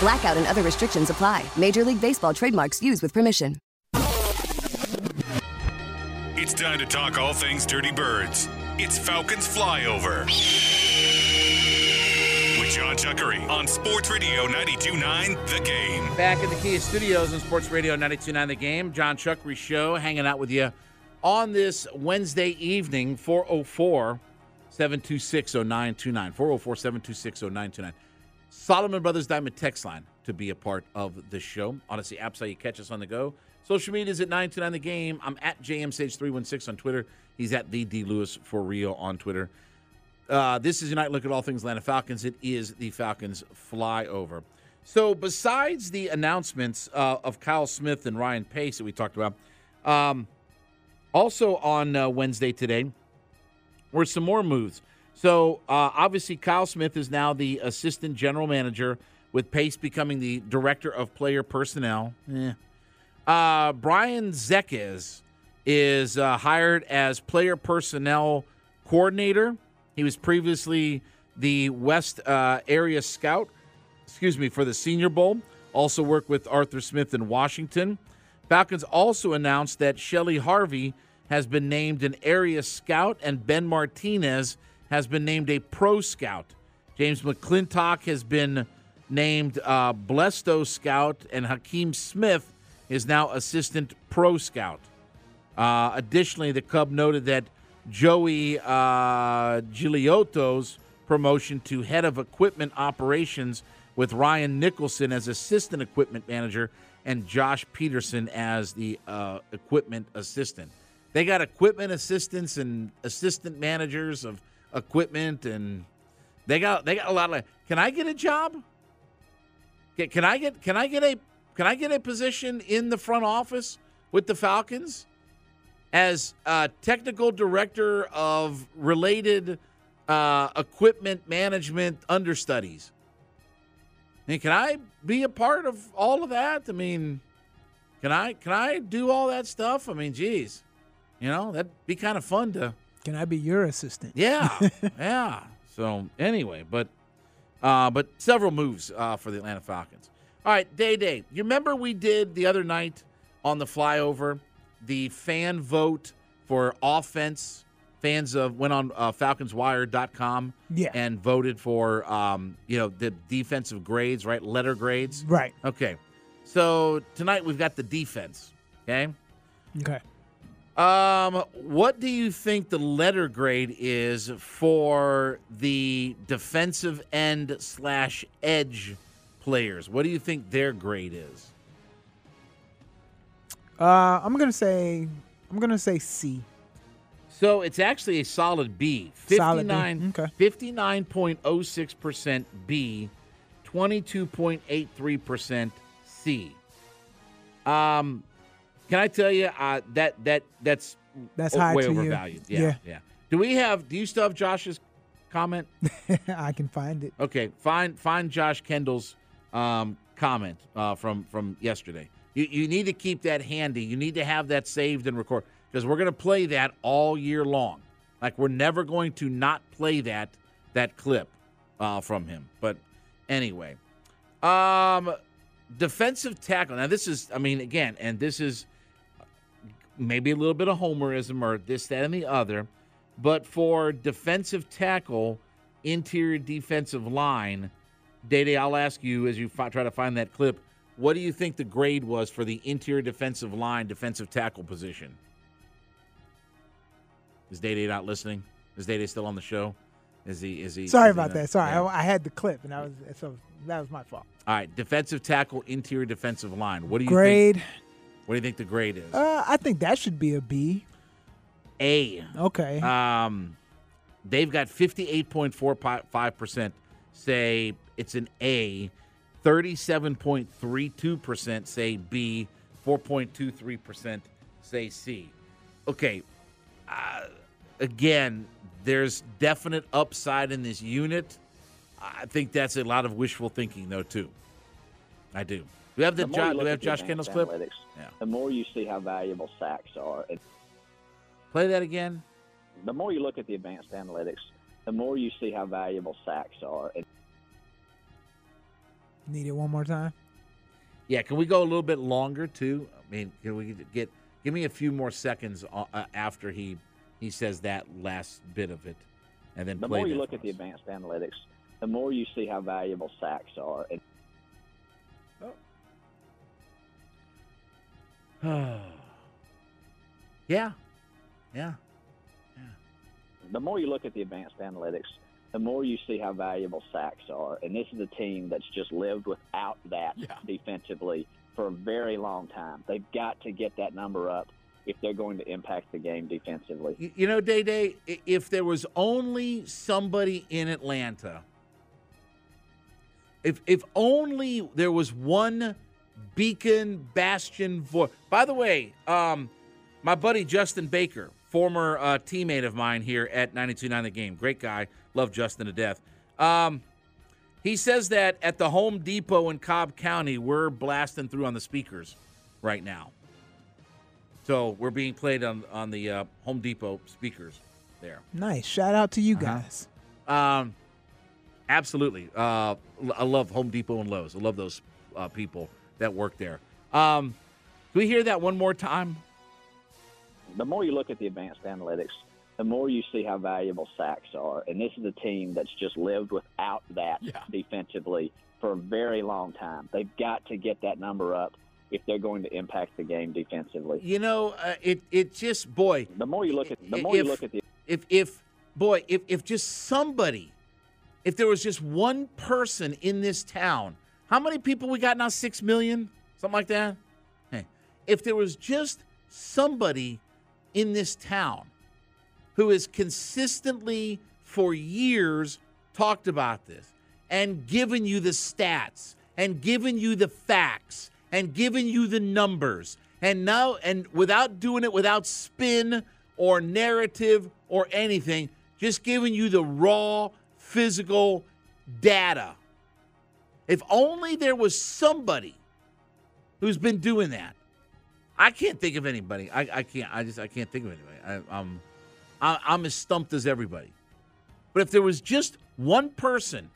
Blackout and other restrictions apply. Major League Baseball trademarks used with permission. It's time to talk all things Dirty Birds. It's Falcons Flyover. With Jon Chuckery on Sports Radio 92.9 The Game. Back in the Kia Studios on Sports Radio 92.9 The Game. Jon Chuckery Show hanging out with you on this Wednesday evening, 404 726 0929. 404 726 0929. Solomon Brothers Diamond text line to be a part of the show. Audacy apps how you catch us on the go. Social media is at 929 The Game. I'm at JMSage316 on Twitter. He's at the D Lewis for real on Twitter. Uh, this is your night look at all things Atlanta Falcons. It is the Falcons flyover. So, besides the announcements uh, of Kyle Smith and Ryan Pace that we talked about, um, also on uh, Wednesday today were some more moves. So, uh, obviously, Kyle Smith is now the assistant general manager, with Pace becoming the director of player personnel. Eh. Uh, Brian Zekes is uh, hired as player personnel coordinator. He was previously the West uh, area scout, excuse me, for the Senior Bowl. Also worked with Arthur Smith in Washington. Falcons also announced that Shelly Harvey has been named an area scout, and Ben Martinez has been named a pro scout. James McClintock has been named uh, Blesto scout, and Hakeem Smith is now assistant pro scout. Uh, additionally, the Cub noted that Joey uh, Gigliotto's promotion to head of equipment operations with Ryan Nicholson as assistant equipment manager and Josh Peterson as the uh, equipment assistant. They got equipment assistants and assistant managers of equipment, and they got they got a lot of. Can I get a job? Can, I get can I get a can I get a position in the front office with the Falcons as a technical director of related uh, equipment management understudies? And can I be a part of all of that? I mean, can I can I do all that stuff? I mean, geez, you know that'd be kind of fun to. Can I be your assistant? Yeah, yeah. So anyway, but uh, but several moves uh, for the Atlanta Falcons. All right, Day Day. You remember we did the other night on the flyover the fan vote for offense. Fans of went on uh, FalconsWire.com Yeah. and voted for um, you know the defensive grades, right? Letter grades. Right. Okay. So tonight we've got the defense. Okay. Okay. Um, what do you think the letter grade is for the defensive end slash edge players? What do you think their grade is? Uh, I'm gonna say I'm gonna say C. So it's actually a solid B. Solid B, okay. 59.06% B, 22.83% C. Um, can I tell you uh, that that that's That's high way to you. overvalued. Yeah, Yeah. yeah. Do we have? Do you still have Josh's comment? I can find it. Okay, find find Josh Kendall's um, comment uh, from from yesterday. You you need to keep that handy. You need to have that saved and record because we're going to play that all year long. Like we're never going to not play that that clip uh, from him. But anyway, um, defensive tackle. Now this is, I mean, again, and this is maybe a little bit of homerism or this, that, and the other. But for defensive tackle, interior defensive line, Day I'll ask you as you fi- try to find that clip. what do you think the grade was for the interior defensive line, defensive tackle position? Is Day Day not listening? Is Day Day still on the show? Is he? Is he? Sorry is he about not- that. Sorry, Yeah. I, I had the clip, and that was so that was my fault. All right, defensive tackle, interior defensive line. What do you Grade. think? What do you think the grade is? Uh, I think that should be a B. A. Okay. Um, they've got 58.45% say it's an A, 37.32% say B, 4.23% say C. Okay. Uh, again, there's definite upside in this unit. I think that's a lot of wishful thinking, though, too. I do. Do we have the, more Jo- do we have Josh Kendall's clip? Yeah. the more you see how valuable sacks are. And Play that again. the more you look at the advanced analytics, the more you see how valuable sacks are. And Need it one more time. Yeah, can we go a little bit longer too? I mean, can we get give me a few more seconds uh, uh, after he he says that last bit of it, and then the play more you look for at the advanced analytics, the more you see how valuable sacks are. And yeah, yeah. Yeah. the more you look at the advanced analytics, the more you see how valuable sacks are. And this is a team that's just lived without that defensively for a very long time. They've got to get that number up if they're going to impact the game defensively. You, you know, Day Day, if there was only somebody in Atlanta, if if only there was one beacon bastion voice. By the way, um, my buddy Justin Baker, former uh, teammate of mine here at 92.9 The Game, great guy, love Justin to death. Um, he says that at the Home Depot in Cobb County, we're blasting through on the speakers right now. So we're being played on on the uh, Home Depot speakers there. Nice. Shout out to you Uh-huh. guys. Um, absolutely. Uh, I love Home Depot and Lowe's. I love those uh, people that work there. Um, can we hear that one more time? the more you look at the advanced analytics, the more you see how valuable sacks are. And this is a team that's just lived without that defensively for a very long time. They've got to get that number up if they're going to impact the game defensively. You know, uh, it it just boy. The more you look at the if- more you look at the if if boy if if just somebody, if there was just one person in this town, how many people we got now? Six million, something like that. Hey, if there was just somebody in this town who has consistently for years talked about this and given you the stats and given you the facts and given you the numbers and now and without doing it without spin or narrative or anything just giving you the raw physical data if only there was somebody who's been doing that I can't think of anybody. I, I can't. I just I can't think of anybody. I, I'm I, I'm as stumped as everybody. But if there was just one person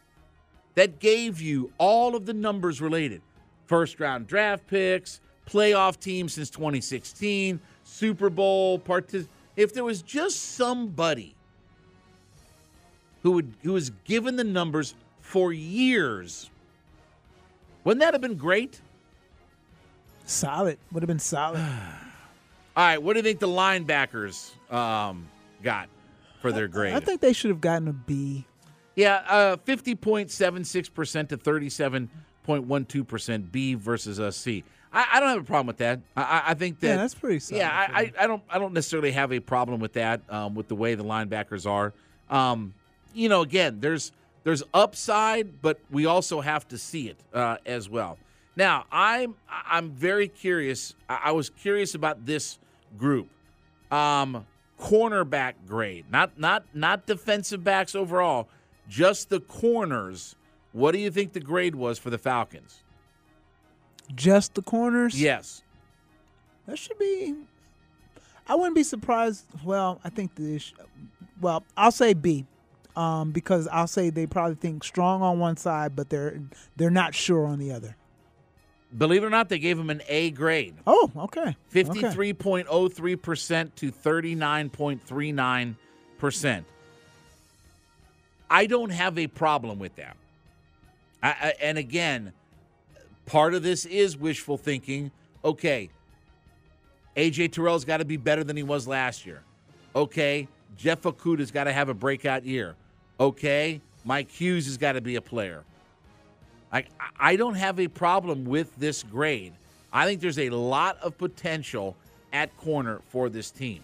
that gave you all of the numbers related, first round draft picks, playoff team since 2016, Super Bowl partic- if there was just somebody who would who was given the numbers for years, wouldn't that have been great? Solid. Would have been solid. All right, what do you think the linebackers um, got for their grade? I think they should have gotten a B. yeah, uh, fifty point seven six percent to thirty seven point one two percent B versus a C. I, I don't have a problem with that. I, I- I think that Yeah, that's pretty solid. yeah, I. I, I don't I don't necessarily have a problem with that um, with the way the linebackers are. Um, you know, again, there's there's upside, but we also have to see it uh, as well. Now, I'm I'm very curious. I, was curious about this group, um, cornerback grade, not not not defensive backs overall, just the corners. What do you think the grade was for the Falcons? Just the corners. Yes. That should be. I wouldn't be surprised. Well, I think the. issue- Well, I'll say B, um, because I'll say they probably think strong on one side, but they're they're not sure on the other. Believe it or not, they gave him an A grade. Oh, okay. Okay. 53.03% to 39.39%. I don't have a problem with that. I, I, and again, part of this is wishful thinking. Okay, AJ Terrell's got to be better than he was last year. Okay, Jeff Okudah's got to have a breakout year. Okay, Mike Hughes has got to be a player. I, I don't have a problem with this grade. I think there's a lot of potential at corner for this team.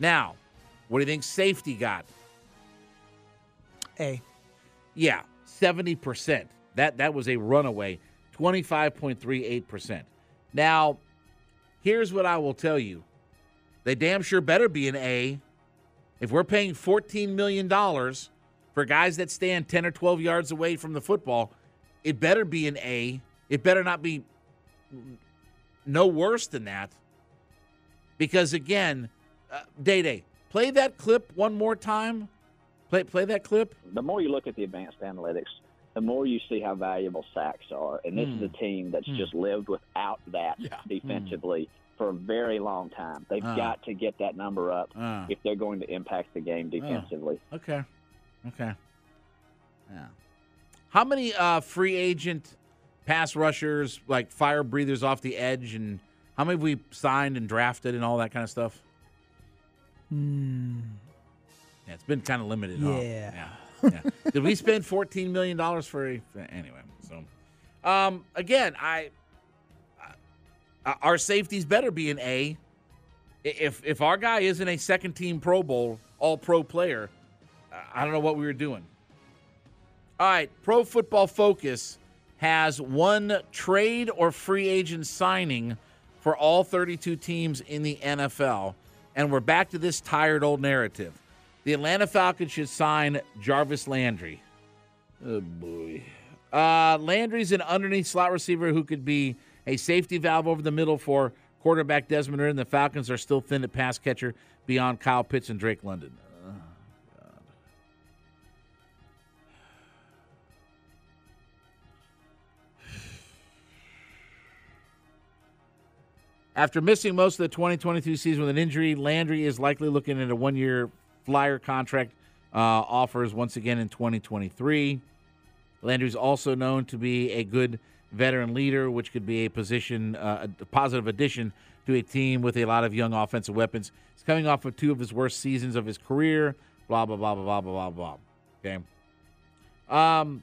Now, what do you think safety got? A. Yeah, 70%. That that was a runaway, 25.38%. Now, here's what I will tell you. They damn sure better be an A. If we're paying $14 million for guys that stand 10 or 12 yards away from the football, it better be an A. It better not be no worse than that. Because again, uh, Day Day, play that clip one more time. Play play that clip. The more you look at the advanced analytics, the more you see how valuable sacks are. And this Mm. is a team that's Mm. just lived without that Yeah. defensively for a very long time. They've Ah. got to get that number up Ah. if they're going to impact the game defensively. Okay. Okay. Yeah. How many uh, free agent pass rushers, like fire breathers off the edge, and how many have we signed and drafted and all that kind of stuff? Hmm. Yeah, it's been kind of limited. huh? Yeah. Yeah. yeah. Did we spend fourteen million dollars for a anyway? So, um, again, I, I our safeties better be an A. If if our guy isn't a second team Pro Bowl All Pro player, I don't know what we were doing. All right, Pro Football Focus has one trade or free agent signing for all 32 teams in the NFL. And we're back to this tired old narrative. The Atlanta Falcons should sign Jarvis Landry. Oh, boy. Uh, Landry's an underneath slot receiver who could be a safety valve over the middle for quarterback Desmond Ridder, and the Falcons are still thin at pass catcher beyond Kyle Pitts and Drake London. After missing most of the 2022 season with an injury, Landry is likely looking at a one year flyer contract uh, offers once again in 2023. Landry's also known to be a good veteran leader, which could be a position, uh, a positive addition to a team with a lot of young offensive weapons. He's coming off of two of his worst seasons of his career. Blah blah blah blah blah blah blah blah. Okay. Um,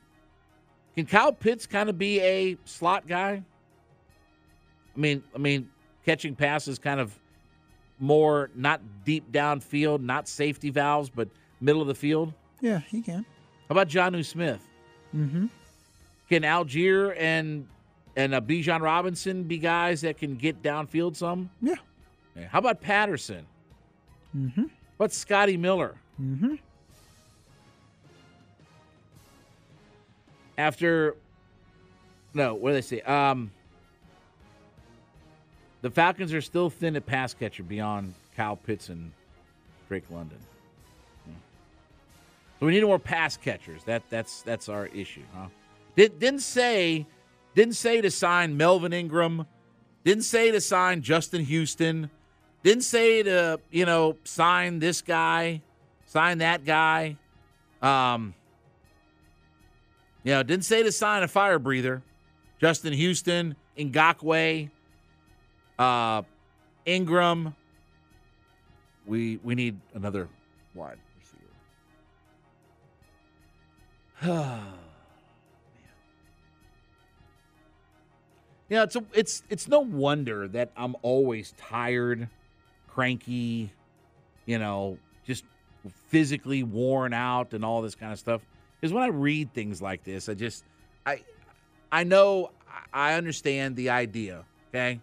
can Kyle Pitts kind of be a slot guy? I mean, I mean, catching passes kind of more not deep downfield, not safety valves, but middle of the field. Yeah, he can. How about Jonnu Smith? Mm-hmm. Can Allgeier and and uh, Bijan Robinson be guys that can get downfield some? Yeah. Yeah. How about Patterson? Mm-hmm. What's Scotty Miller? Mm-hmm. After no, what do they say? Um, the Falcons are still thin at pass catcher beyond Kyle Pitts and Drake London. So we need more pass catchers. That that's that's our issue, huh? Did, didn't say didn't say to sign Melvin Ingram. Didn't say to sign Justin Houston. Didn't say to you know sign this guy, sign that guy. Um, you know, didn't say to sign a fire breather. Justin Houston, Ngakoue, uh, Ingram. We we need another wide receiver. You know, it's a, it's it's no wonder that I'm always tired, cranky, you know, just physically worn out and all this kind of stuff. Because when I read things like this, I just I I know I understand the idea. Okay,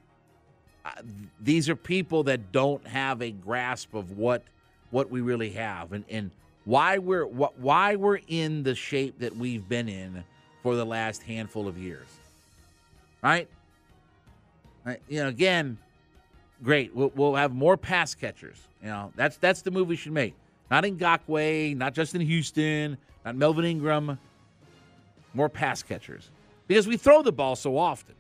these are people that don't have a grasp of what what we really have and and why we're why we're in the shape that we've been in for the last handful of years. Right? You know, again, great. We'll, we'll have more pass catchers. You know, that's that's the move we should make. Not Ngakoue, not Justin Houston, not Melvin Ingram. More pass catchers because we throw the ball so often.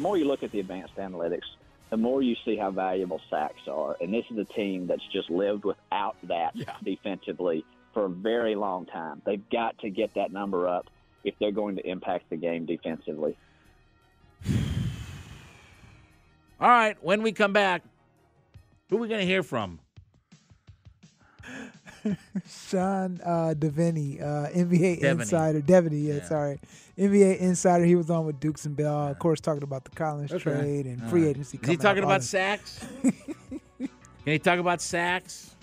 More you look at the advanced analytics, the more you see how valuable sacks are. And this is a team that's just lived without that Yeah. defensively for a very long time. They've got to get that number up if they're going to impact the game defensively. All right, when we come back, who are we going to hear from? Sean uh, Deveney, uh, NBA Deveney. insider. Deveney, yeah, Yeah. sorry. NBA insider. He was on with Dukes and Bell, of course, talking about the Collins Okay. trade and All free right. agency. Is he talking about that. sacks? Can he talk about sacks?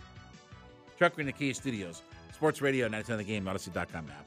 Trucker in the Kia Studios, Sports Radio, 910 The Game, Audacy.com app.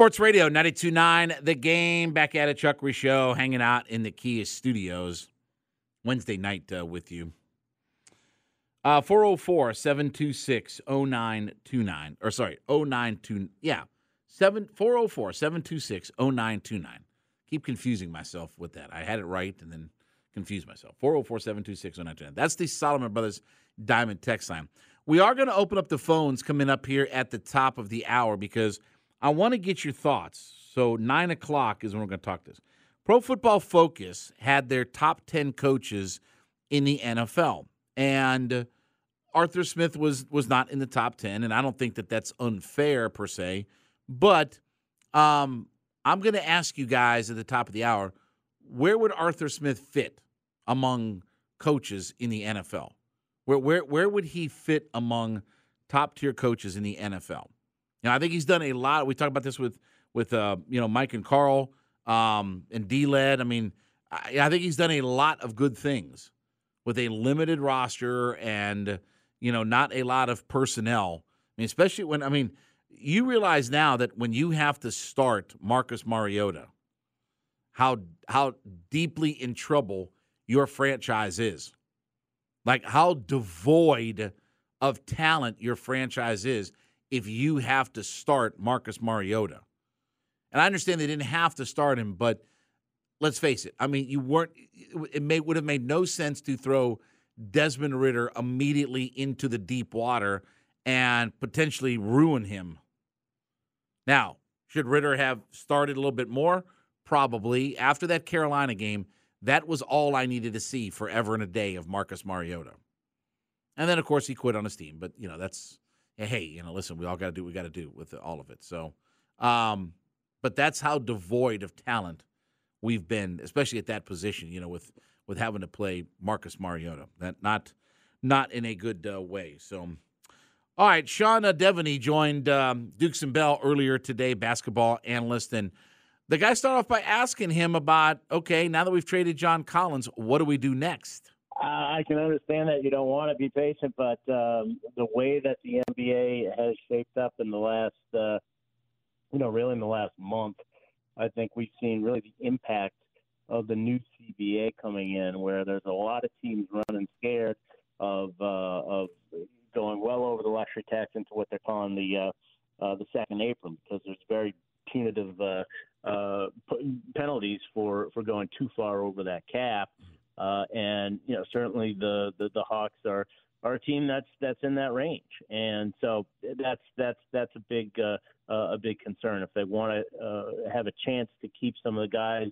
Sports Radio 929 The Game. Back at it, Chuck Show, hanging out in the Kia Studios. Wednesday night uh, with you. Uh 404 726 0929. Or sorry, 092. Yeah. 7 404 726 0929. Keep confusing myself with that. I had it right and then confused myself. 404 726 0929. That's the Solomon Brothers Diamond text line. We are going to open up the phones coming up here at the top of the hour because I want to get your thoughts. So, 9 o'clock is when we're going to talk this. Pro Football Focus had their top 10 coaches in the NFL. And Arthur Smith was was not in the top 10 and I don't think that that's unfair per se, but um I'm going to ask you guys at the top of the hour, where would Arthur Smith fit among coaches in the NFL? Where where where would he fit among top tier coaches in the NFL? Now, I think he's done a lot. We talked about this with with uh, you know Mike and Carl um, and D Led. I mean, I, I think he's done a lot of good things with a limited roster and you know not a lot of personnel. I mean, especially when I mean, you realize now that when you have to start Marcus Mariota, how how deeply in trouble your franchise is, like how devoid of talent your franchise is if you have to start Marcus Mariota. And I understand they didn't have to start him, but let's face it. I mean, you weren't. It may would have made no sense to throw Desmond Ridder immediately into the deep water and potentially ruin him. Now, should Ridder have started a little bit more? Probably. After that Carolina game, that was all I needed to see forever and a day of Marcus Mariota. And then, of course, he quit on his team. But you know, that's hey, you know, listen, we all got to do what we got to do with all of it. So, um, but that's how devoid of talent we've been, especially at that position. You know, with with having to play Marcus Mariota, that not not in a good uh, way. So, all right, Sean uh, Deveney joined um, Dukes and Bell earlier today, basketball analyst, and the guy started off by asking him about, okay, now that we've traded John Collins, what do we do next? I can understand that you don't want to be patient, but um, the way that the NBA has shaped up in the last uh, you know, really in the last month, I think we've seen really the impact of the new CBA coming in, where there's a lot of teams running scared of uh, of going well over the luxury tax into what they're calling the uh, uh, the second apron because there's very punitive uh, uh, penalties for for going too far over that cap. Uh, and you know certainly the, the the Hawks are are a team that's that's in that range, and so that's that's that's a big uh, uh, a big concern. If they want to uh, have a chance to keep some of the guys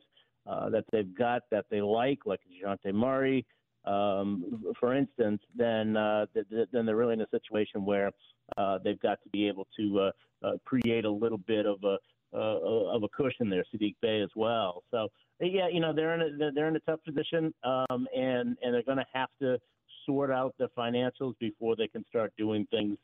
uh, that they've got that they like, like Dejounte Murray, um, for instance, then uh, th- th- then they're really in a situation where uh, they've got to be able to uh, uh, create a little bit of a uh, of a cushion there, Saddiq Bey as well. So yeah, you know they're in a they're in a tough position, um, and and they're going to have to sort out their financials before they can start doing things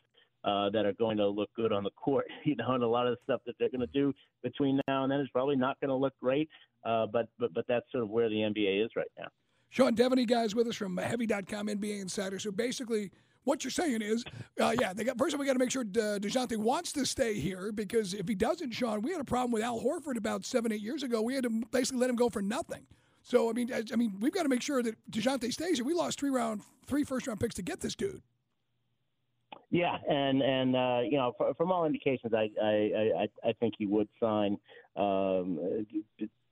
uh, that are going to look good on the court. You know, and a lot of the stuff that they're going to do between now and then is probably not going to look great. Uh, but but but that's sort of where the NBA is right now. Sean Deveney, guys, with us from Heavy.com NBA Insider. So basically, what you're saying is, uh, yeah, they got first of all, we got to make sure uh, Dejounte wants to stay here because if he doesn't, Sean, we had a problem with Al Horford about seven, eight years ago. We had to basically let him go for nothing. So I mean, I, I mean, we've got to make sure that Dejounte stays here. We lost three round, three first round picks to get this dude. Yeah, and and uh, you know, from all indications, I I I, I think he would sign um,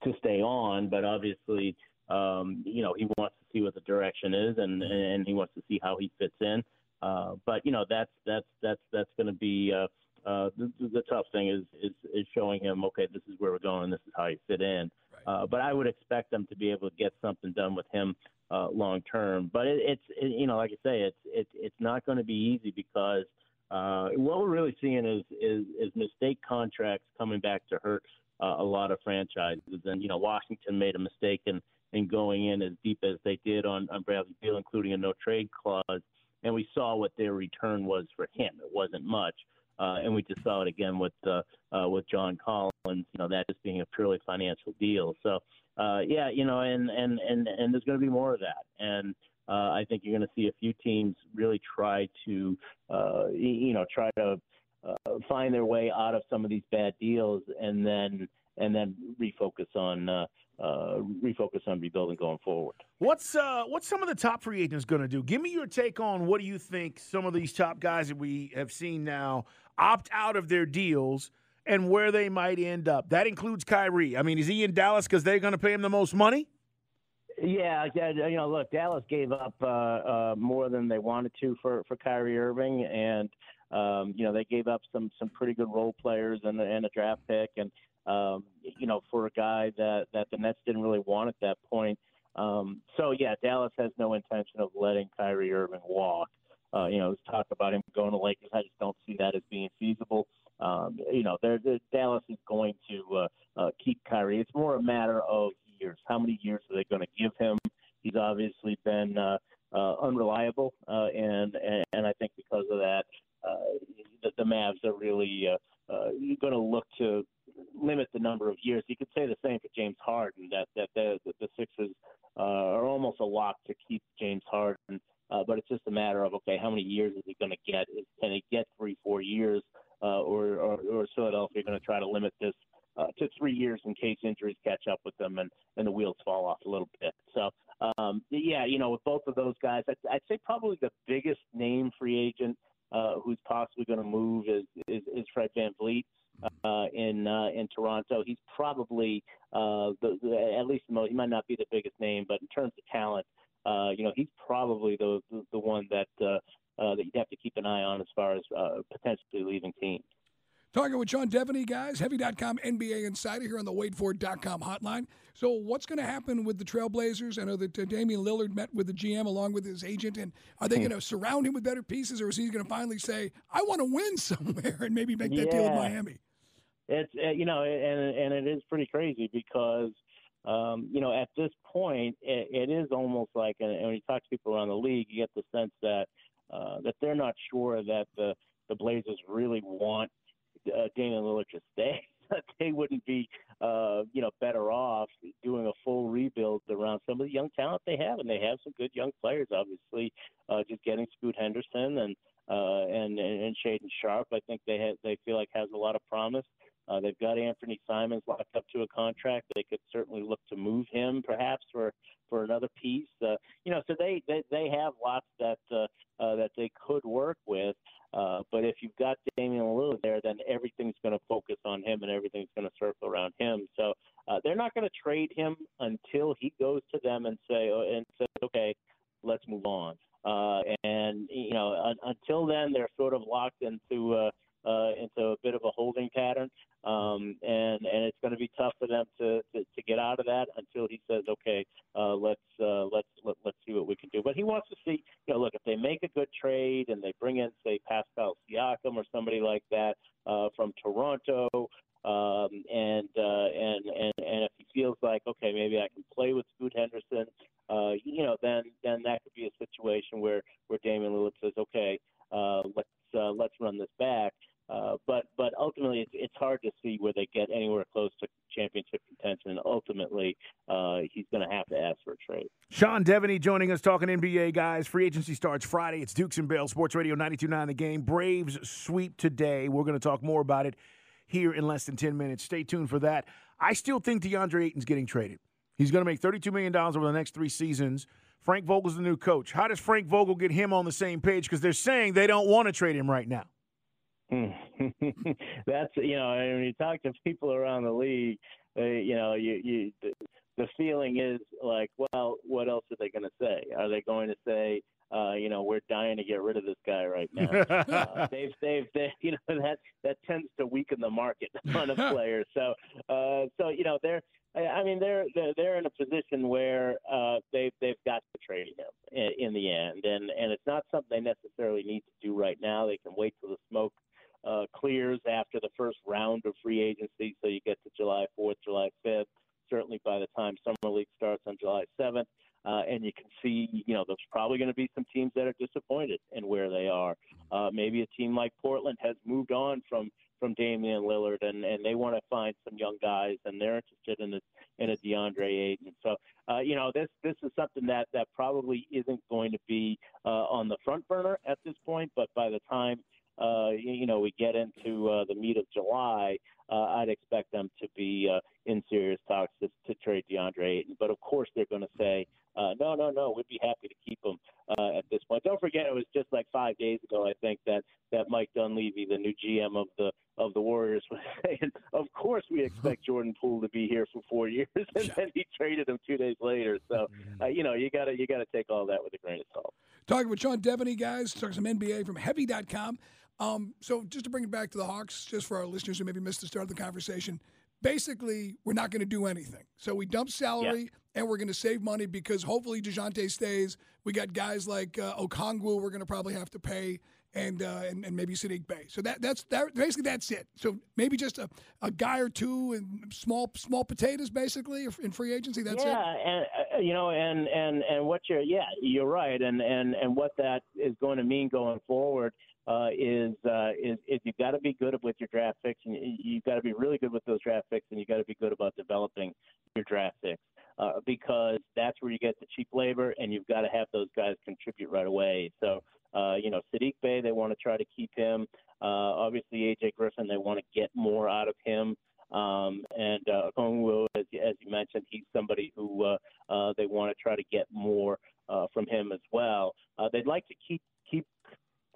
to stay on, but obviously, um, you know, he wants to see what the direction is, and and he wants to see how he fits in. Uh, but you know, that's that's that's that's going to be uh, uh, the, the tough thing is, is is showing him, okay, this is where we're going, this is how you fit in. Right. Uh, but I would expect them to be able to get something done with him uh, long term. But it, it's it, you know, like I say, it's it, it's not going to be easy because uh, what we're really seeing is is, is mistake contracts coming back to hurt uh, a lot of franchises. And you know, Washington made a mistake in in going in as deep as they did on on Bradley Beal, including a no trade clause. And we saw what their return was for him. It wasn't much. Uh, and we just saw it again with uh, uh, with John Collins. You know that just being a purely financial deal. So uh, yeah, you know, and and and and there's going to be more of that. And uh, I think you're going to see a few teams really try to, uh, you know, try to uh, find their way out of some of these bad deals, and then and then refocus on uh, uh, refocus on rebuilding going forward. What's uh, what's some of the top free agents going to do? Give me your take on what do you think some of these top guys that we have seen now opt out of their deals and where they might end up. That includes Kyrie. I mean, is he in Dallas because they're going to pay him the most money? Yeah, you know, look, Dallas gave up uh, uh, more than they wanted to for for Kyrie Irving, and um, you know they gave up some some pretty good role players and, and a draft pick, and um, you know for a guy that that the Nets didn't really want at that point. Um, so yeah, Dallas has no intention of letting Kyrie Irving walk. Uh, you know, there's talk about him going to Lakers. I just don't see that as being feasible. Um, you know, they're, they're, Dallas is going to uh, uh, keep Kyrie. It's more a matter of years. How many years are they going to give him? He's obviously been uh, uh, unreliable, uh, and, and and I think because of that, the, the Mavs are really uh, uh, going to look to limit the number of years. You could say the same for James Harden. That that the, the Sixers uh, are almost a lock to keep James Harden. Uh, but it's just a matter of okay, how many years is he going to get? Is, can he get three, four years, uh, or, or or Philadelphia going to try to limit this uh, to three years in case injuries catch up with them and and the wheels fall off a little bit? So um, yeah, you know, with both of those guys, I'd, I'd say probably the biggest name free agent uh, who's possibly going to move is, is is Fred VanVleet. Uh, in uh, in Toronto, he's probably uh, the, the at least the most. He might not be the biggest name, but in terms of talent, uh, you know, he's probably the the, the one that uh, uh, that you'd have to keep an eye on as far as uh, potentially leaving teams. Talking with Sean Deveney, guys, Heavy.com NBA Insider here on the WadeFord.com hotline. So, what's going to happen with the Trailblazers? I know that uh, Damian Lillard met with the GM along with his agent, and are they hmm. going to surround him with better pieces, or is he going to finally say, "I want to win somewhere," and maybe make that yeah. deal with Miami? It's uh, you know, and and it is pretty crazy because um, you know, at this point, it, it is almost like, and when you talk to people around the league, you get the sense that uh, that they're not sure that the the Blazers really want uh, Damian Lillard to stay. They wouldn't be, uh, you know, better off doing a full rebuild around some of the young talent they have, and they have some good young players. Obviously, uh, just getting Scoot Henderson and uh, and and Shaedon Sharpe, I think they have, they feel like has a lot of promise. Uh, they've got Anthony Simons locked up to a contract. They could certainly look to move him, perhaps for for another piece. Uh, you know, so they they, they have lots that uh, uh, that they could work with. Uh, but if you've got Damian Lillard there, then everything's going to focus on him and everything's going to circle around him. So uh, they're not going to trade him until he goes to them and say uh, and says, okay, let's move on. Uh, and you know, un- until then, they're sort of locked into uh, uh, into a bit of a holding pattern, um, and and it's going to be tough for them to, to to get out of that until he says, okay, uh, let's uh, let's let, let's see what we can do. But he wants to see, you know, look if they make a good trade and they bring in say Pascal Siakam or somebody like that uh, from Toronto. Um, and uh, and and and if he feels like okay, maybe I can play with Scoot Henderson, uh, you know, then then that could be a situation where where Damian Lillard says, okay, uh, let's uh, let's run this back. Uh, but but ultimately, it's, it's hard to see where they get anywhere close to championship contention. Ultimately, uh, he's going to have to ask for a trade. Sean Deveney joining us talking NBA, guys. Free agency starts Friday. It's Dukes and Bell, Sports Radio 92.9 The Game. Braves sweep today. We're going to talk more about it here in less than 10 minutes. Stay tuned for that. I still think DeAndre Ayton's getting traded. He's going to make $32 million over the next three seasons. Frank Vogel's the new coach. How does Frank Vogel get him on the same page? Because they're saying they don't want to trade him right now. That's you know, when you talk to people around the league, uh, you know, you you the, feeling is like, well, what else are they going to say? Are they going to say, uh, you know, we're dying to get rid of this guy right now? uh, they've, they've, they, you know, that that tends to weaken the market on a player. So, uh, so you know, they're. I mean, they're they're, they're in a position where uh, they've they've got to trade him in, in the end, and and it's not something they necessarily need to do right now. They can wait till the smoke uh, clears after the first round of free agency, so you get to July 4th, July 5th. Certainly by the time summer league starts on July 7th, uh, and you can see, you know, there's probably going to be some teams that are disappointed in where they are. Uh, maybe a team like Portland has moved on from from Damian Lillard, and and they want to find some young guys, and they're interested in a in a DeAndre Ayton. So, uh, you know, this this is something that that probably isn't going to be uh, on the front burner at this point, but by the time uh, you know, we get into uh, the meat of July, uh, I'd expect them to be uh, in serious talks to, to trade DeAndre Ayton. But of course, they're going to say, uh, no, no, no, we'd be happy to keep him uh, at this point. Don't forget, it was just like five days ago, I think that that Mike Dunleavy, the new GM of the of the Warriors, was saying, of course we expect Jordan Poole to be here for four years, and then he traded him two days later. So, uh, you know, you got to you got to take all that with a grain of salt. Talking with Sean Deveney, guys, talking some NBA from Heavy.com. Um, so just to bring it back to the Hawks, just for our listeners who maybe missed the start of the conversation, basically we're not going to do anything. So we dump salary yeah. and we're going to save money because hopefully Dejounte stays. We got guys like uh, Okongwu we're going to probably have to pay. And, uh, and and maybe Saddiq Bey. So that that's that basically that's it. So maybe just a, a guy or two and small small potatoes basically in free agency. That's yeah, it. Yeah, and uh, you know, and and and what you're yeah, you're right, and and and what that is going to mean going forward uh, is, uh, is is you've got to be good with your draft picks, and you've got to be really good with those draft picks, and you've got to be good about developing your draft picks uh, because that's where you get the cheap labor, and you've got to have those guys contribute right away. So, uh, you know, Saddiq Bey, they want to try to keep him. Uh, obviously, AJ Griffin, they want to get more out of him. Um, and uh, Kongwu, as, as you mentioned, he's somebody who uh, uh, they want to try to get more uh, from him as well. Uh, they'd like to keep keep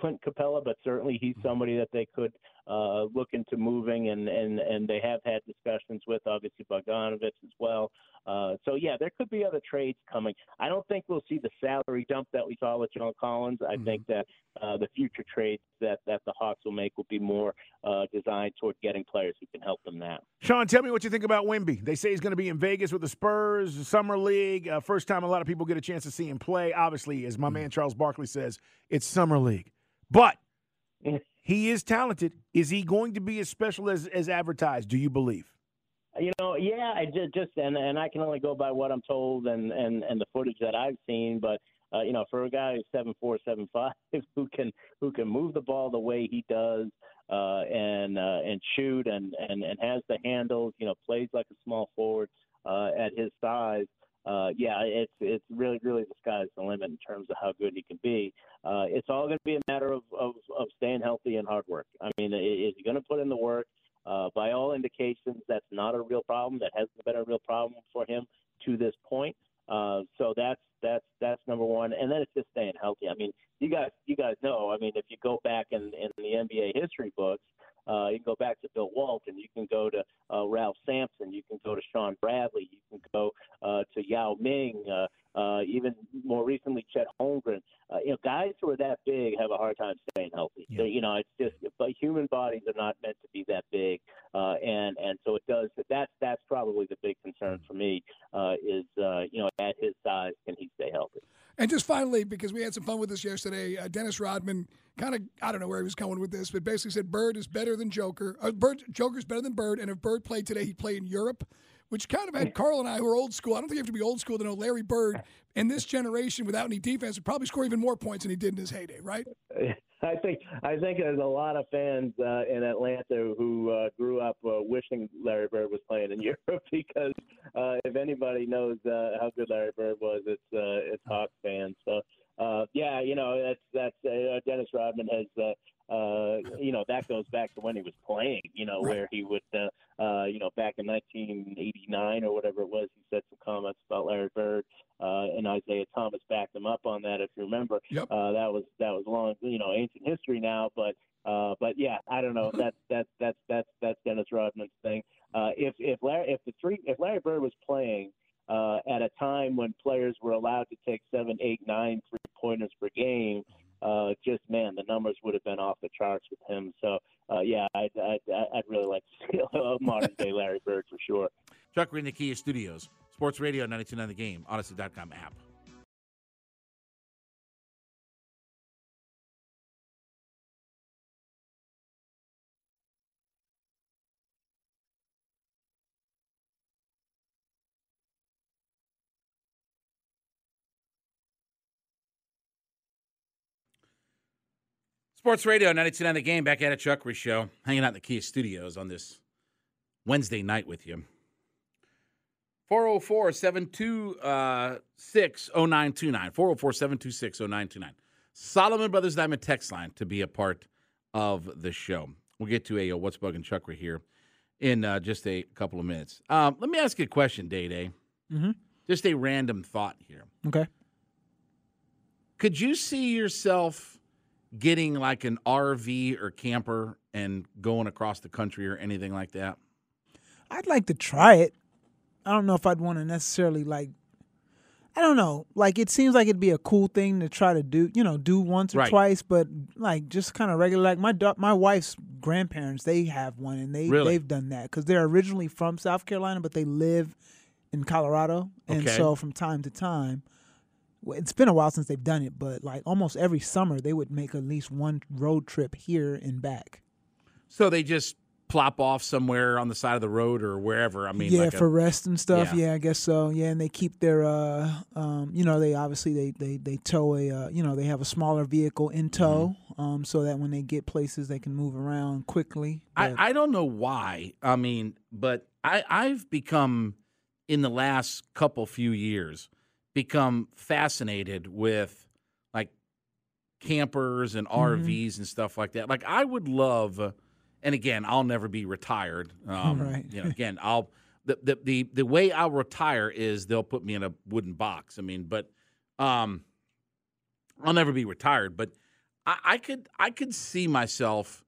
Clint Capela, but certainly he's somebody that they could uh, look into moving, and, and, and they have had discussions with, obviously, Bogdanovich as well. Uh, so, yeah, there could be other trades coming. I don't think we'll see the salary dump that we saw with John Collins. I mm-hmm. think that uh, the future trades that, that the Hawks will make will be more uh, designed toward getting players who can help them now. Sean, tell me what you think about Wimby. They say he's going to be in Vegas with the Spurs, Summer League. Uh, first time a lot of people get a chance to see him play. Obviously, as my mm-hmm. man Charles Barkley says, it's Summer League. But he is talented. Is he going to be as special as, as advertised? Do you believe? You know, yeah, I just, just and and I can only go by what I'm told and and and the footage that I've seen. But uh, you know, for a guy who's seven four, seven five, who can who can move the ball the way he does, uh, and uh, and shoot and and and has the handles, you know, plays like a small forward uh, at his size uh, yeah, it's it's really really the sky's the limit in terms of how good he can be. Uh, it's all going to be a matter of, of of staying healthy and hard work. I mean, is he going to put in the work? Uh, by all indications, that's not a real problem. That hasn't been a real problem for him to this point. Uh, so that's that's that's number one, and then it's just staying healthy. I mean, you guys you guys know. I mean, if you go back in, in the NBA history books, uh, you can go back to Bill Walton, you can go to uh, Ralph Sampson, you can go to Shawn Bradley, you can go uh, to Yao Ming, uh, uh, even more recently Chet Holmgren. Uh, you know, guys who are that big have a hard time staying healthy. So, you know, it's just, but human bodies are not meant to be that big, uh, and and so it does. That's that's probably the big concern for me uh, is uh, you know at his size can he stay healthy. And just finally, because we had some fun with this yesterday, uh, Dennis Rodman kind of I don't know where he was going with this, but basically said Bird is better than Joker. Uh, Bird Joker's better than Bird, and if Bird played today, he'd play in Europe. Which kind of had Carl and I, who are old school. I don't think you have to be old school to know Larry Bird in this generation, without any defense, would probably score even more points than he did in his heyday, right? I think I think there's a lot of fans uh, in Atlanta who uh, grew up uh, wishing Larry Bird was playing in Europe because uh, if anybody knows uh, how good Larry Bird was, it's uh, it's Hawks fans. So uh, yeah, you know that's that's uh, Dennis Rodman has. Uh, uh, you know that goes back to when he was playing. You know where he would, uh, uh, you know, back in 1989 or whatever it was, he said some comments about Larry Bird, uh, and Isiah Thomas backed him up on that. If you remember, yep. uh, that was that was long, you know, ancient history now. But uh, but yeah, I don't know. That's that's that's that's that's Dennis Rodman's thing. Uh, if if Larry if the three if Larry Bird was playing. Uh, at a time when players were allowed to take seven, eight, nine three pointers per game, uh, just man, the numbers would have been off the charts with him. So uh, yeah, I'd, I'd, I'd really like to see a modern day Larry Bird for sure. Chuck, we're in the Kia Studios, Sports Radio 929 The Game, Audacy.com app. Sports Radio 929 The Game, back at it, Chuck Show, hanging out in the Kia Studios on this Wednesday night with you. 404 726 0929. 404 726 0929. Solomon Brothers Diamond text line to be a part of the show. We'll get to a, uh What's Bugging Chuck right here in uh, just a couple of minutes. Um, let me ask you a question, Day Day. Mhm. Just a random thought here. Okay. Could you see yourself getting like an RV or camper and going across the country or anything like that? I'd like to try it. I don't know if I'd want to necessarily like. I don't know. Like it seems like it'd be a cool thing to try to do, you know, do once or Right. twice, but like just kind of regular. Like my da- my wife's grandparents, they have one, and they Really? they've done that because they're originally from South Carolina, but they live in Colorado, and Okay. so from time to time, it's been a while since they've done it, but like almost every summer they would make at least one road trip here and back. So they just plop off somewhere on the side of the road or wherever. I mean, yeah, like a- for rest and stuff. Yeah. Yeah. I guess so. Yeah, and they keep their, uh, um, you know, they obviously they they they tow a, uh, you know, they have a smaller vehicle in tow, Mm-hmm. um, so that when they get places they can move around quickly. But- I, I don't know why. I mean, but I, I've become in the last couple few years become fascinated with like campers and Mm-hmm. RVs and stuff like that. Like I would love, and again, I'll never be retired. Um, Right. You know, again, I'll the, the the the way I'll retire is they'll put me in a wooden box. I mean, but um, I'll never be retired. But I, I could I could see myself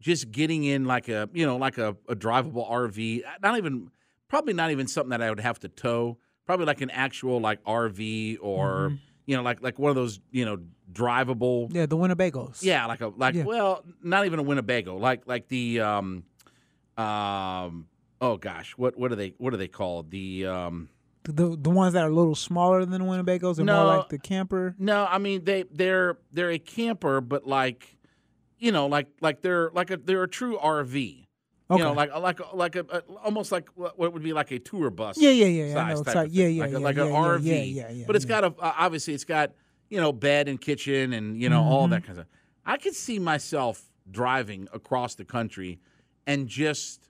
just getting in like a you know like a, a drivable RV. Not even probably not even something that I would have to tow. Probably like an actual like RV or Mhm. you know like like one of those you know drivable. yeah, the Winnebagos. Yeah, like a like Yeah. well, not even a Winnebago, like like the um um oh gosh, what what are they what are they called? The um the the ones that are a little smaller than the Winnebagos and No. more like the camper. no, I mean they they're they're a camper, but like you know like like they're like a they're a true RV. You know, like like like a, a almost like what would be like a tour bus. Yeah, yeah, yeah, size type of Yeah, yeah, like a, yeah, like yeah, an yeah, RV. yeah, yeah, yeah, but it's yeah. got a uh, obviously it's got you know bed and kitchen and you know all Mhm. that kind of. Stuff. I could see myself driving across the country and just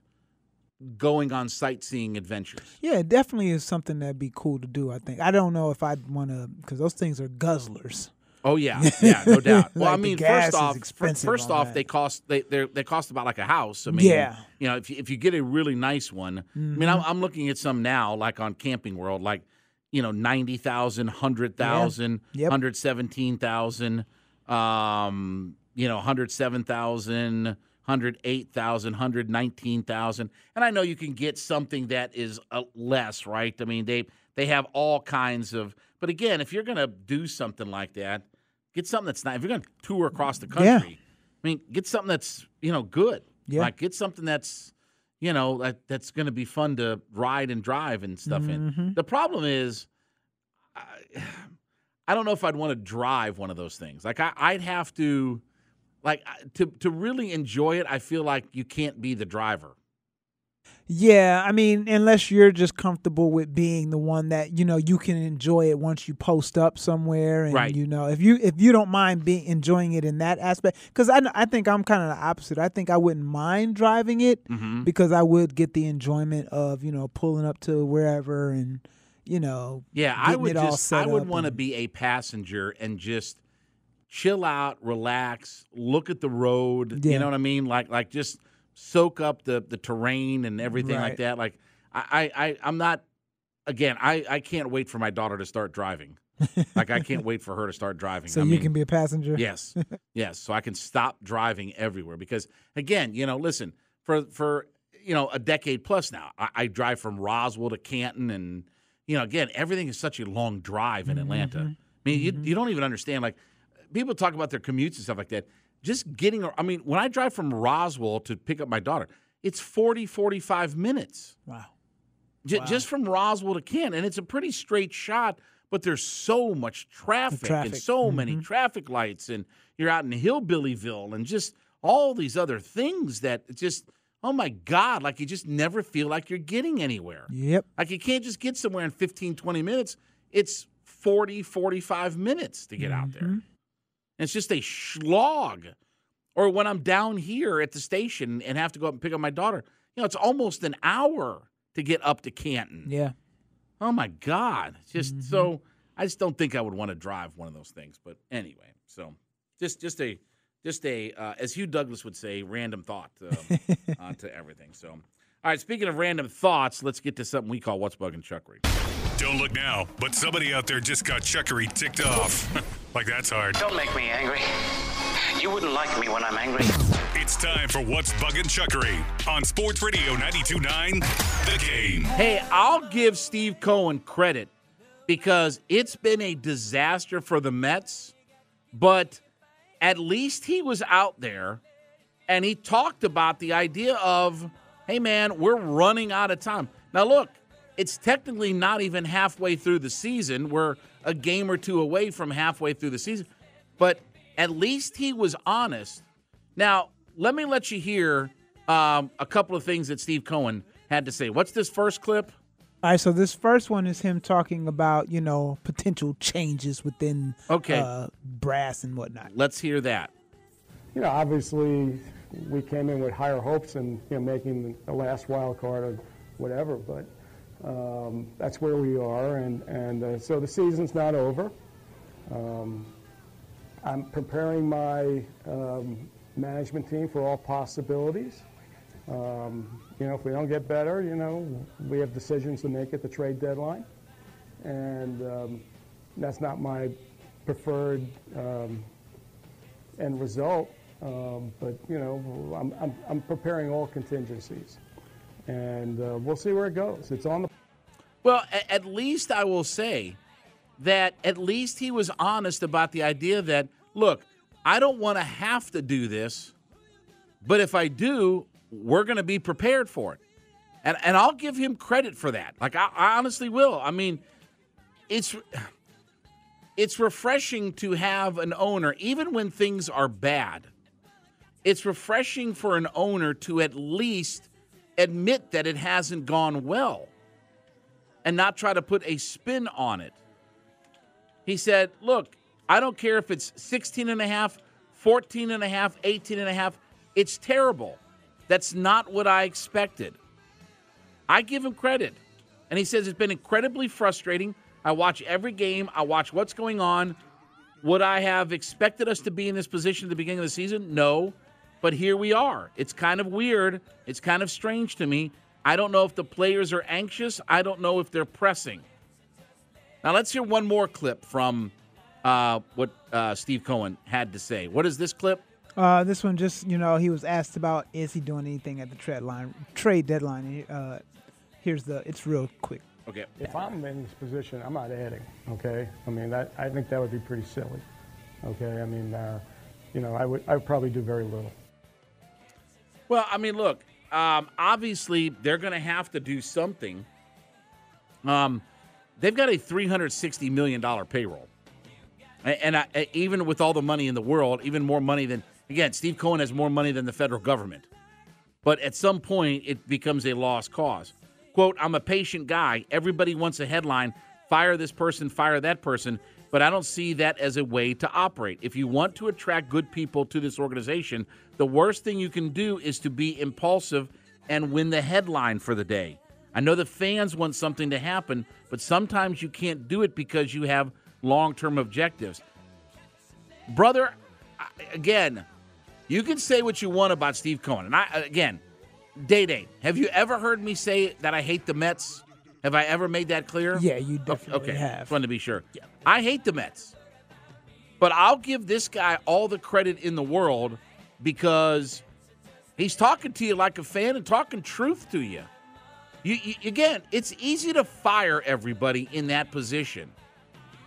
going on sightseeing adventures. Yeah, it definitely is something that'd be cool to do. I think. I don't know if I'd want to because those things are guzzlers. Oh yeah, yeah, no doubt. Well, I Like, the mean, first off, first off, that. they cost they they they cost about like a house. I mean, Yeah. you know, if you, if you get a really nice one, I mean, I'm, I'm looking at some now, like on Camping World, like you know, ninety thousand, hundred thousand, Yep. hundred seventeen thousand, um, you know, hundred seven thousand. 108,000, 119,000. And I know you can get something that is uh, less, right? I mean, they they have all kinds of But again, if you're going to do something like that, get something that's not if you're going to tour across the Yeah. country. I mean, get something that's, you know, good. Yeah. Like get something that's you know, that that's going to be fun to ride and drive and stuff in. Mhm. The problem is I, I don't know if I'd want to drive one of those things. Like I, I'd have to, like to to really enjoy it. I feel like you can't be the driver. Yeah, I mean, unless you're just comfortable with being the one that you know you can enjoy it once you post up somewhere, and Right. you know if you if you don't mind being enjoying it in that aspect, because I I think I'm kind of the opposite. I think I wouldn't mind driving it Mm-hmm. because I would get the enjoyment of you know pulling up to wherever and you know Yeah, I would just I would want to be a passenger and just chill out, relax, look at the road. Yeah. You know what I mean? Like like just soak up the the terrain and everything like that. Like I I I- I'm not again. I I can't wait for my daughter to start driving. like I can't wait for her to start driving. so I you mean, can be a passenger. Yes, yes. So I can stop driving everywhere because, again, you know, listen for for you know a decade plus now, I, I drive from Roswell to Canton, and you know, again, everything is such a long drive in Atlanta. Mm-hmm. I mean, you mm-hmm. you don't even understand. Like people talk about their commutes and stuff like that. Just getting, I mean, when I drive from Roswell to pick up my daughter, it's 40, 45 minutes. Wow. J- Just from Roswell to Canton, and it's a pretty straight shot. But there's so much traffic, and traffic. so many mm-hmm. traffic lights, and you're out in Hillbillyville, and just all these other things that just oh my god, like you just never feel like you're getting anywhere. Yep. Like you can't just get somewhere in 15, 20 minutes. It's 40, 45 minutes to get out there. Mm-hmm. It's just a slog. Or when I'm down here at the station and have to go up and pick up my daughter, you know, it's almost an hour to get up to Canton. Yeah. Oh my God. It's Just so I just don't think I would want to drive one of those things. But anyway, so just just a just a uh, as Hugh Douglas would say, random thought um, uh, to everything. So all right, speaking of random thoughts, let's get to something we call what's bugging Chuckery. Don't look now, but somebody out there just got Chuckery ticked off. like that's hard. Don't make me angry. You wouldn't like me when I'm angry. It's time for What's Bugging Chuckery on Sports Radio 92.9 The Game. Hey, I'll give Steve Cohen credit because it's been a disaster for the Mets, but at least he was out there and he talked about the idea of, hey, man, we're running out of time. Now, look, it's technically not even halfway through the season. We're a game or two away from halfway through the season, but at least he was honest. Now, let me let you hear um, a couple of things that Steve Cohen had to say. What's this first clip? All right, so this first one is him talking about you know potential changes within Okay. uh, brass and whatnot. Let's hear that. You know, obviously, we came in with higher hopes and you know making the last wild card or whatever, but um, that's where we are, and and uh, so the season's not over. Um, I'm preparing my um, management team for all possibilities. Um, you know, if we don't get better, you know, we have decisions to make at the trade deadline, and um, that's not my preferred um, end result. Um, but you know, I'm, I'm, I'm preparing all contingencies, and uh, we'll see where it goes. It's on the Well, at least I will say that at least he was honest about the idea that, look, I don't want to have to do this, but if I do, we're going to be prepared for it. And, and I'll give him credit for that. Like, I, I honestly will. I mean, it's. It's refreshing to have an owner, even when things are bad. It's refreshing for an owner to at least admit that it hasn't gone well and not try to put a spin on it. He said, Look, I don't care if it's 16 and a half, 14 and a half, 18 and a half. It's terrible. That's not what I expected. I give him credit. And he says it's been incredibly frustrating. I watch every game, I watch what's going on. Would I have expected us to be in this position at the beginning of the season? No. But here we are. It's kind of weird. It's kind of strange to me. I don't know if the players are anxious. I don't know if they're pressing. Now, let's hear one more clip from uh, what uh, Steve Cohen had to say. What is this clip? Uh, this one just you know he was asked about is he doing anything at the trade line trade deadline. Uh, here's the it's real quick. Okay. If I'm in this position, I'm not adding. Okay. I mean that I think that would be pretty silly. Okay. I mean, uh, you know, I would I would probably do very little. Well, I mean, look. Um, obviously, they're going to have to do something. Um, they've got a three hundred sixty million dollar payroll, and, and I, even with all the money in the world, even more money than again, Steve Cohen has more money than the federal government. But at some point, it becomes a lost cause. Quote, I'm a patient guy. Everybody wants a headline fire this person, fire that person. But I don't see that as a way to operate. If you want to attract good people to this organization, the worst thing you can do is to be impulsive and win the headline for the day. I know the fans want something to happen, but sometimes you can't do it because you have long term objectives. Brother, again, you can say what you want about Steve Cohen. And I, again, Day Day, have you ever heard me say that I hate the Mets? Have I ever made that clear? Yeah, you definitely okay. have. Just wanted to be sure. Yeah. I hate the Mets. But I'll give this guy all the credit in the world because he's talking to you like a fan and talking truth to you. You, you. Again, it's easy to fire everybody in that position,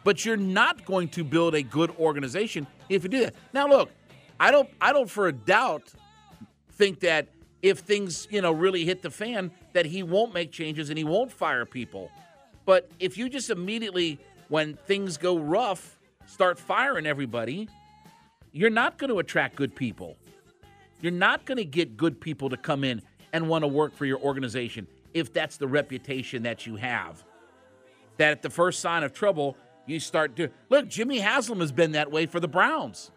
but you're not going to build a good organization if you do that. Now, look, I don't, I don't for a doubt think that if things, you know, really hit the fan, that he won't make changes and he won't fire people. But if you just immediately, when things go rough, start firing everybody, you're not going to attract good people. You're not going to get good people to come in and want to work for your organization if that's the reputation that you have. That at the first sign of trouble, you start to look. Jimmy Haslam has been that way for the Browns.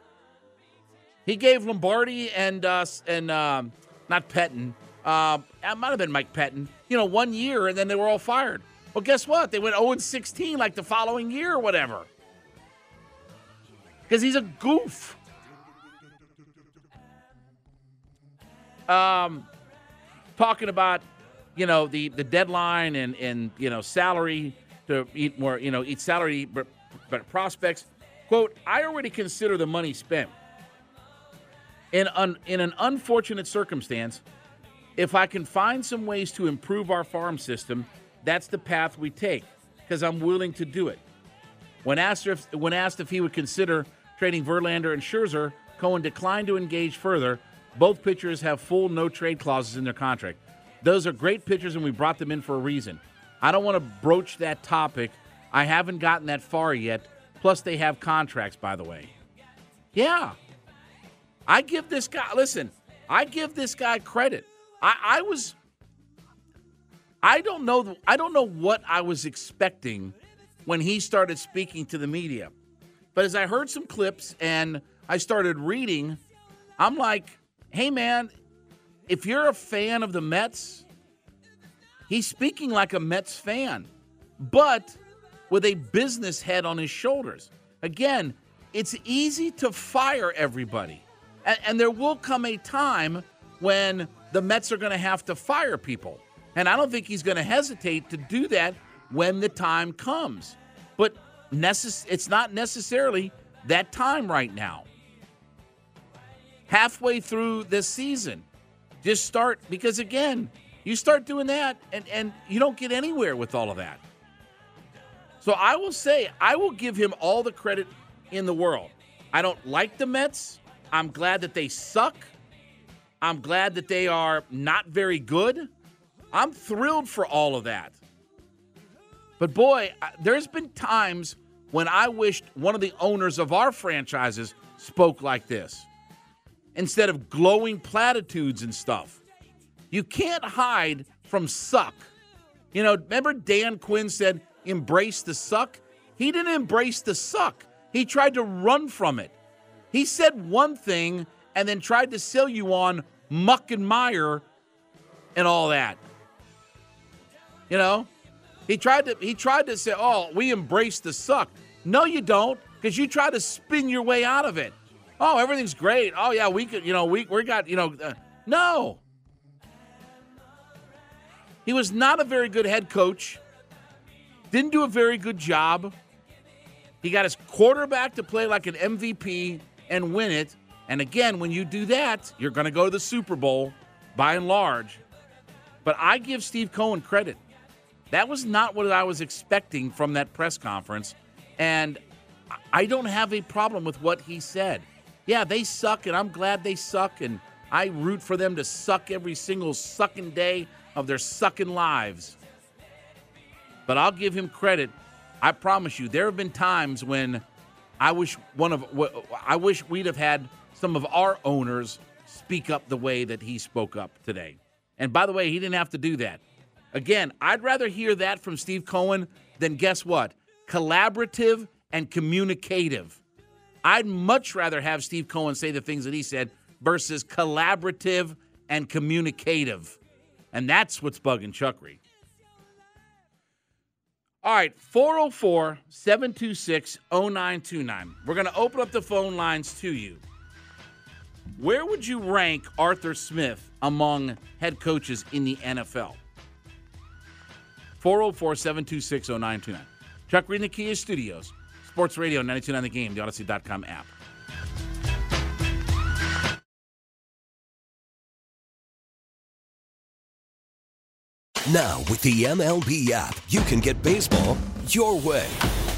He gave Lombardi and uh, and um, not Pettine. Um, it might have been Mike Pettine. You know, one year and then they were all fired. Well, guess what? They went 0 16 like the following year or whatever. Because he's a goof. Um, talking about, you know, the, the deadline and, and, you know, salary to eat more, you know, eat salary, but, but prospects. Quote, I already consider the money spent. In, un, in an unfortunate circumstance, if I can find some ways to improve our farm system, that's the path we take because I'm willing to do it. When asked, if, when asked if he would consider trading Verlander and Scherzer, Cohen declined to engage further. Both pitchers have full no trade clauses in their contract. Those are great pitchers, and we brought them in for a reason. I don't want to broach that topic. I haven't gotten that far yet. Plus, they have contracts, by the way. Yeah. I give this guy, listen, I give this guy credit. I, I was, I don't know, I don't know what I was expecting when he started speaking to the media. But as I heard some clips and I started reading, I'm like, hey, man, if you're a fan of the Mets, he's speaking like a Mets fan, but with a business head on his shoulders. Again, it's easy to fire everybody. And, and there will come a time when the Mets are going to have to fire people. And I don't think he's going to hesitate to do that when the time comes. But necess- it's not necessarily that time right now. Halfway through this season, just start because again, you start doing that and, and you don't get anywhere with all of that. So I will say, I will give him all the credit in the world. I don't like the Mets. I'm glad that they suck. I'm glad that they are not very good. I'm thrilled for all of that. But boy, there's been times when I wished one of the owners of our franchises spoke like this instead of glowing platitudes and stuff. You can't hide from suck. You know, remember Dan Quinn said, embrace the suck? He didn't embrace the suck, he tried to run from it. He said one thing and then tried to sell you on muck and mire and all that. You know, he tried to he tried to say, "Oh, we embrace the suck." No, you don't. because you try to spin your way out of it. Oh, everything's great. Oh yeah, we could, you know, we we got, you know, uh, no. He was not a very good head coach. Didn't do a very good job. He got his quarterback to play like an MVP and win it. And again, when you do that, you're going to go to the Super Bowl by and large. But I give Steve Cohen credit. That was not what I was expecting from that press conference. And I don't have a problem with what he said. Yeah, they suck, and I'm glad they suck, and I root for them to suck every single sucking day of their sucking lives. But I'll give him credit. I promise you, there have been times when I wish one of I wish we'd have had some of our owners speak up the way that he spoke up today. And by the way, he didn't have to do that. Again, I'd rather hear that from Steve Cohen than guess what? Collaborative and communicative. I'd much rather have Steve Cohen say the things that he said versus collaborative and communicative. And that's what's bugging Chuckery. All right, 404 726 0929. We're going to open up the phone lines to you. Where would you rank Arthur Smith among head coaches in the NFL? 404 726 0929. Chuckery in the Kia Studios, Sports Radio 929 The Game, the Audacy.com app. Now, with the MLB app, you can get baseball your way.